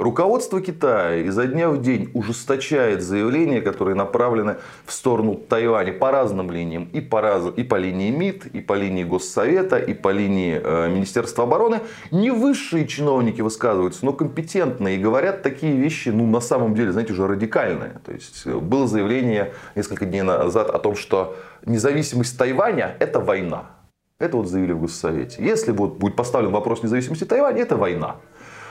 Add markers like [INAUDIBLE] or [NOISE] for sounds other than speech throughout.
Руководство Китая изо дня в день ужесточает заявления, которые направлены в сторону Тайваня по разным линиям. И по, раз... и по линии МИД, и по линии Госсовета, и по линии э, Министерства обороны. Не высшие чиновники высказываются, но компетентные. И говорят такие вещи, ну, на самом деле, знаете, уже радикальные. То есть, э, было заявление несколько дней назад о том, что независимость Тайваня – это война. Это вот заявили в Госсовете. Если вот будет поставлен вопрос независимости Тайваня, это война.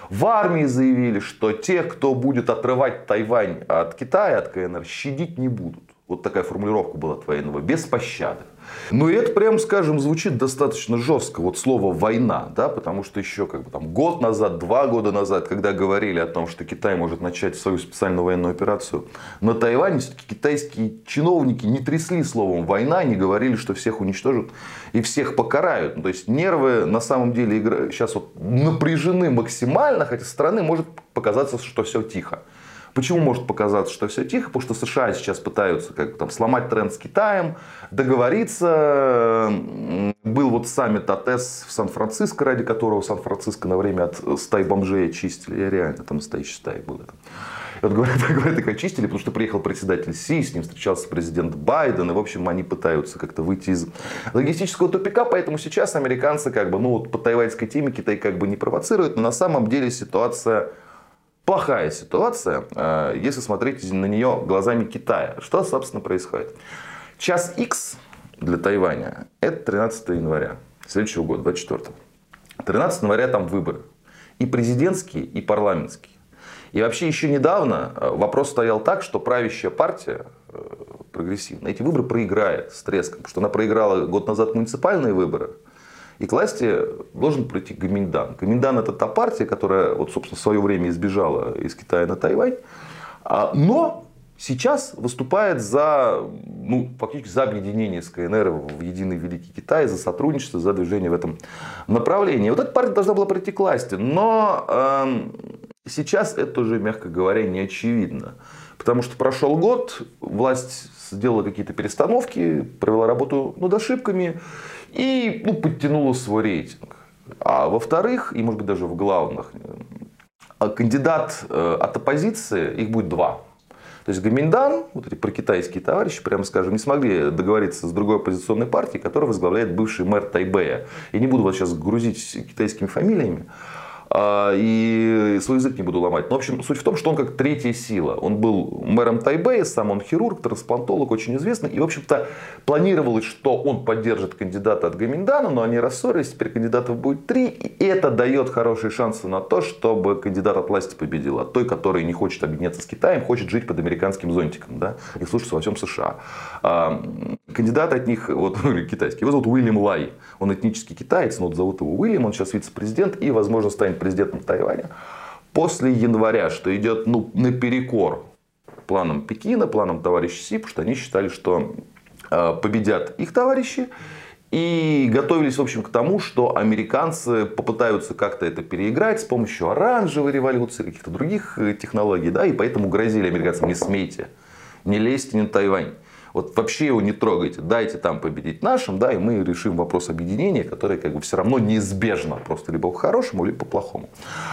В армии заявили, что те, кто будет отрывать Тайвань от Китая, от КНР, щадить не будут. Вот такая формулировка была от военного. Без пощады. Ну и это, прям скажем, звучит достаточно жестко. Вот слово война, да, потому что еще как бы там год назад, два года назад, когда говорили о том, что Китай может начать свою специальную военную операцию на Тайване, все-таки китайские чиновники не трясли словом война, не говорили, что всех уничтожат и всех покарают. Ну, то есть нервы на самом деле сейчас вот напряжены максимально, хотя со стороны может показаться, что все тихо. Почему может показаться, что все тихо? Потому что США сейчас пытаются как там, сломать тренд с Китаем, договориться. Был вот саммит АТЭС в Сан-Франциско, ради которого Сан-Франциско на время от стай бомжей очистили. Я реально там настоящий стай был. И вот говорят, [LAUGHS] говорят, их очистили, потому что приехал председатель Си, с ним встречался президент Байден, и, в общем, они пытаются как-то выйти из логистического тупика, поэтому сейчас американцы как бы, ну вот по тайваньской теме Китай как бы не провоцируют, но на самом деле ситуация плохая ситуация, э, если смотреть на нее глазами Китая. Что, собственно, происходит? Час X для Тайваня – это 13 января следующего года, 24 13 января там выборы. И президентские, и парламентские. И вообще еще недавно э, вопрос стоял так, что правящая партия э, прогрессивная эти выборы проиграет с треском. Потому что она проиграла год назад муниципальные выборы – и к власти должен прийти Гаминдан. Гаминдан это та партия, которая, вот, собственно, в свое время избежала из Китая на Тайвань. А, но сейчас выступает за, ну, фактически за объединение с КНР в единый Великий Китай, за сотрудничество, за движение в этом направлении. Вот эта партия должна была прийти к власти, но э, сейчас это уже, мягко говоря, не очевидно. Потому что прошел год, власть сделала какие-то перестановки, провела работу над ошибками и ну, подтянула свой рейтинг. А во-вторых, и может быть даже в главных, э, кандидат э, от оппозиции, их будет два. То есть Гаминдан, вот эти прокитайские товарищи, прямо скажем, не смогли договориться с другой оппозиционной партией, которая возглавляет бывший мэр Тайбэя. Я не буду вас сейчас грузить китайскими фамилиями. А, и свой язык не буду ломать. Но, в общем, суть в том, что он как третья сила. Он был мэром Тайбэя, сам он хирург, трансплантолог, очень известный. И, в общем-то, планировалось, что он поддержит кандидата от Гаминдана, но они рассорились, теперь кандидатов будет три. И это дает хорошие шансы на то, чтобы кандидат от власти победил. А той, который не хочет объединяться с Китаем, хочет жить под американским зонтиком да, и слушаться во всем США. Кандидат от них, вот [LAUGHS] китайский, его зовут Уильям Лай. Он этнический китаец, но вот зовут его Уильям, он сейчас вице-президент и, возможно, станет президентом Тайваня, после января, что идет ну, наперекор планам Пекина, планам товарища Си, потому что они считали, что э, победят их товарищи, и готовились, в общем, к тому, что американцы попытаются как-то это переиграть с помощью оранжевой революции, каких-то других э, технологий, да, и поэтому грозили американцам, не смейте, не лезьте на Тайвань. Вот вообще его не трогайте, дайте там победить нашим, да, и мы решим вопрос объединения, который как бы все равно неизбежно, просто либо по-хорошему, либо по-плохому.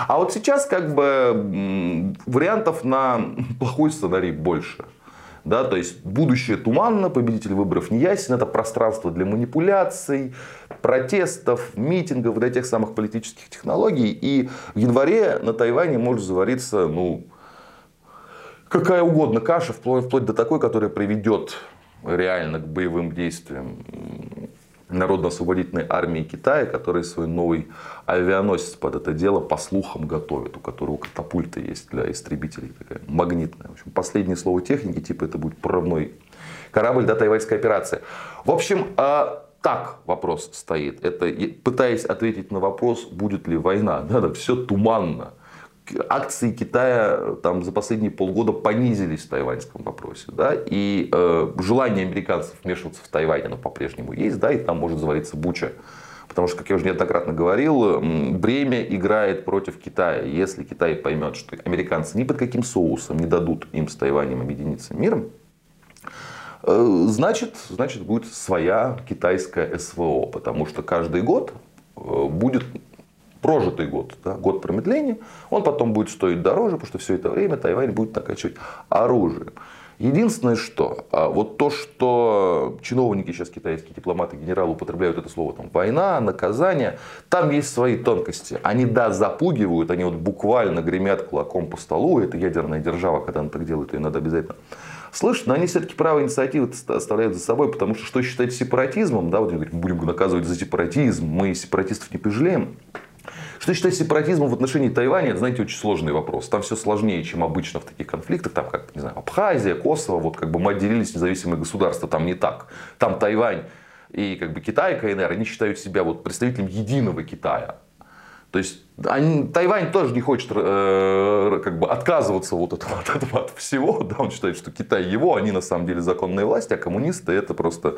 А вот сейчас как бы вариантов на [LAUGHS] плохой сценарий больше. Да, то есть будущее туманно, победитель выборов не ясен, это пространство для манипуляций, протестов, митингов, для тех самых политических технологий. И в январе на Тайване может завариться ну, какая угодно каша, вплоть, вплоть до такой, которая приведет реально к боевым действиям Народно-освободительной армии Китая, который свой новый авианосец под это дело, по слухам, готовит, у которого катапульта есть для истребителей, такая магнитная. В общем, последнее слово техники, типа это будет прорывной корабль до тайваньской операции. В общем, а, так вопрос стоит. Это пытаясь ответить на вопрос, будет ли война. Надо все туманно акции Китая там, за последние полгода понизились в тайваньском вопросе. Да? И э, желание американцев вмешиваться в Тайвань оно по-прежнему есть, да, и там может завариться буча. Потому что, как я уже неоднократно говорил, бремя играет против Китая. Если Китай поймет, что американцы ни под каким соусом не дадут им с Тайванем объединиться миром, э, значит, значит будет своя китайская СВО. Потому что каждый год э, будет прожитый год, да, год промедления, он потом будет стоить дороже, потому что все это время Тайвань будет накачивать оружие. Единственное, что а, вот то, что чиновники сейчас китайские дипломаты, генералы употребляют это слово там война, наказание, там есть свои тонкости. Они да запугивают, они вот буквально гремят кулаком по столу, это ядерная держава, когда она так делает, ее надо обязательно слышать, но они все-таки право инициативы оставляют за собой, потому что что считать сепаратизмом, да, вот они говорят, будем наказывать за сепаратизм, мы сепаратистов не пожалеем. Что считать сепаратизмом в отношении Тайваня, это, знаете, очень сложный вопрос. Там все сложнее, чем обычно в таких конфликтах. Там, как, не знаю, Абхазия, Косово, вот как бы мы отделились независимые государства. Там не так. Там Тайвань и как бы Китай КНР, они считают себя вот представителем единого Китая. То есть они, Тайвань тоже не хочет э, как бы отказываться вот от, [LAUGHS] от этого от всего. Да? Он считает, что Китай его, они на самом деле законные власти, а коммунисты это просто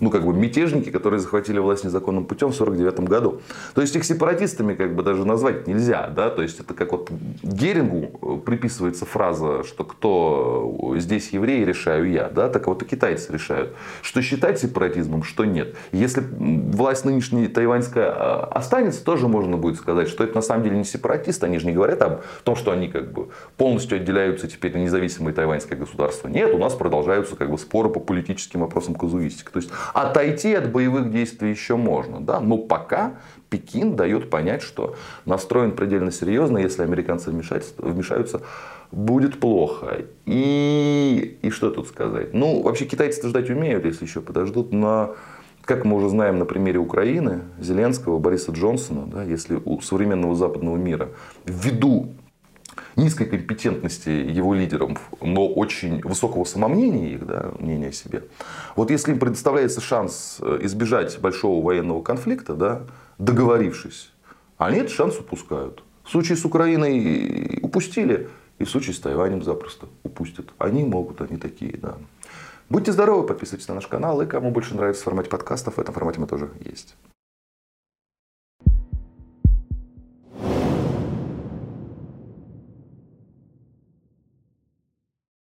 ну, как бы мятежники, которые захватили власть незаконным путем в 1949 году. То есть их сепаратистами как бы даже назвать нельзя. Да? То есть это как вот Герингу э, приписывается фраза, что кто здесь евреи, решаю я. Да? Так вот и китайцы решают, что считать сепаратизмом, что нет. Если власть нынешняя тайваньская э, останется, тоже можно будет сказать, что это на самом деле не сепаратисты, они же не говорят об том, что они как бы полностью отделяются теперь на независимое тайваньское государство. Нет, у нас продолжаются как бы споры по политическим вопросам казуистики. То есть отойти от боевых действий еще можно, да, но пока Пекин дает понять, что настроен предельно серьезно, если американцы вмешаются, будет плохо. И, и что тут сказать? Ну, вообще китайцы ждать умеют, если еще подождут, но как мы уже знаем на примере Украины, Зеленского, Бориса Джонсона, да, если у современного западного мира ввиду низкой компетентности его лидеров, но очень высокого самомнения их, да, мнения о себе. Вот если им предоставляется шанс э, избежать большого военного конфликта, да, договорившись, они этот шанс упускают. В случае с Украиной упустили, и в случае с Тайванем запросто упустят. Они могут, они такие, да. Будьте здоровы, подписывайтесь на наш канал, и кому больше нравится в формате подкастов, в этом формате мы тоже есть.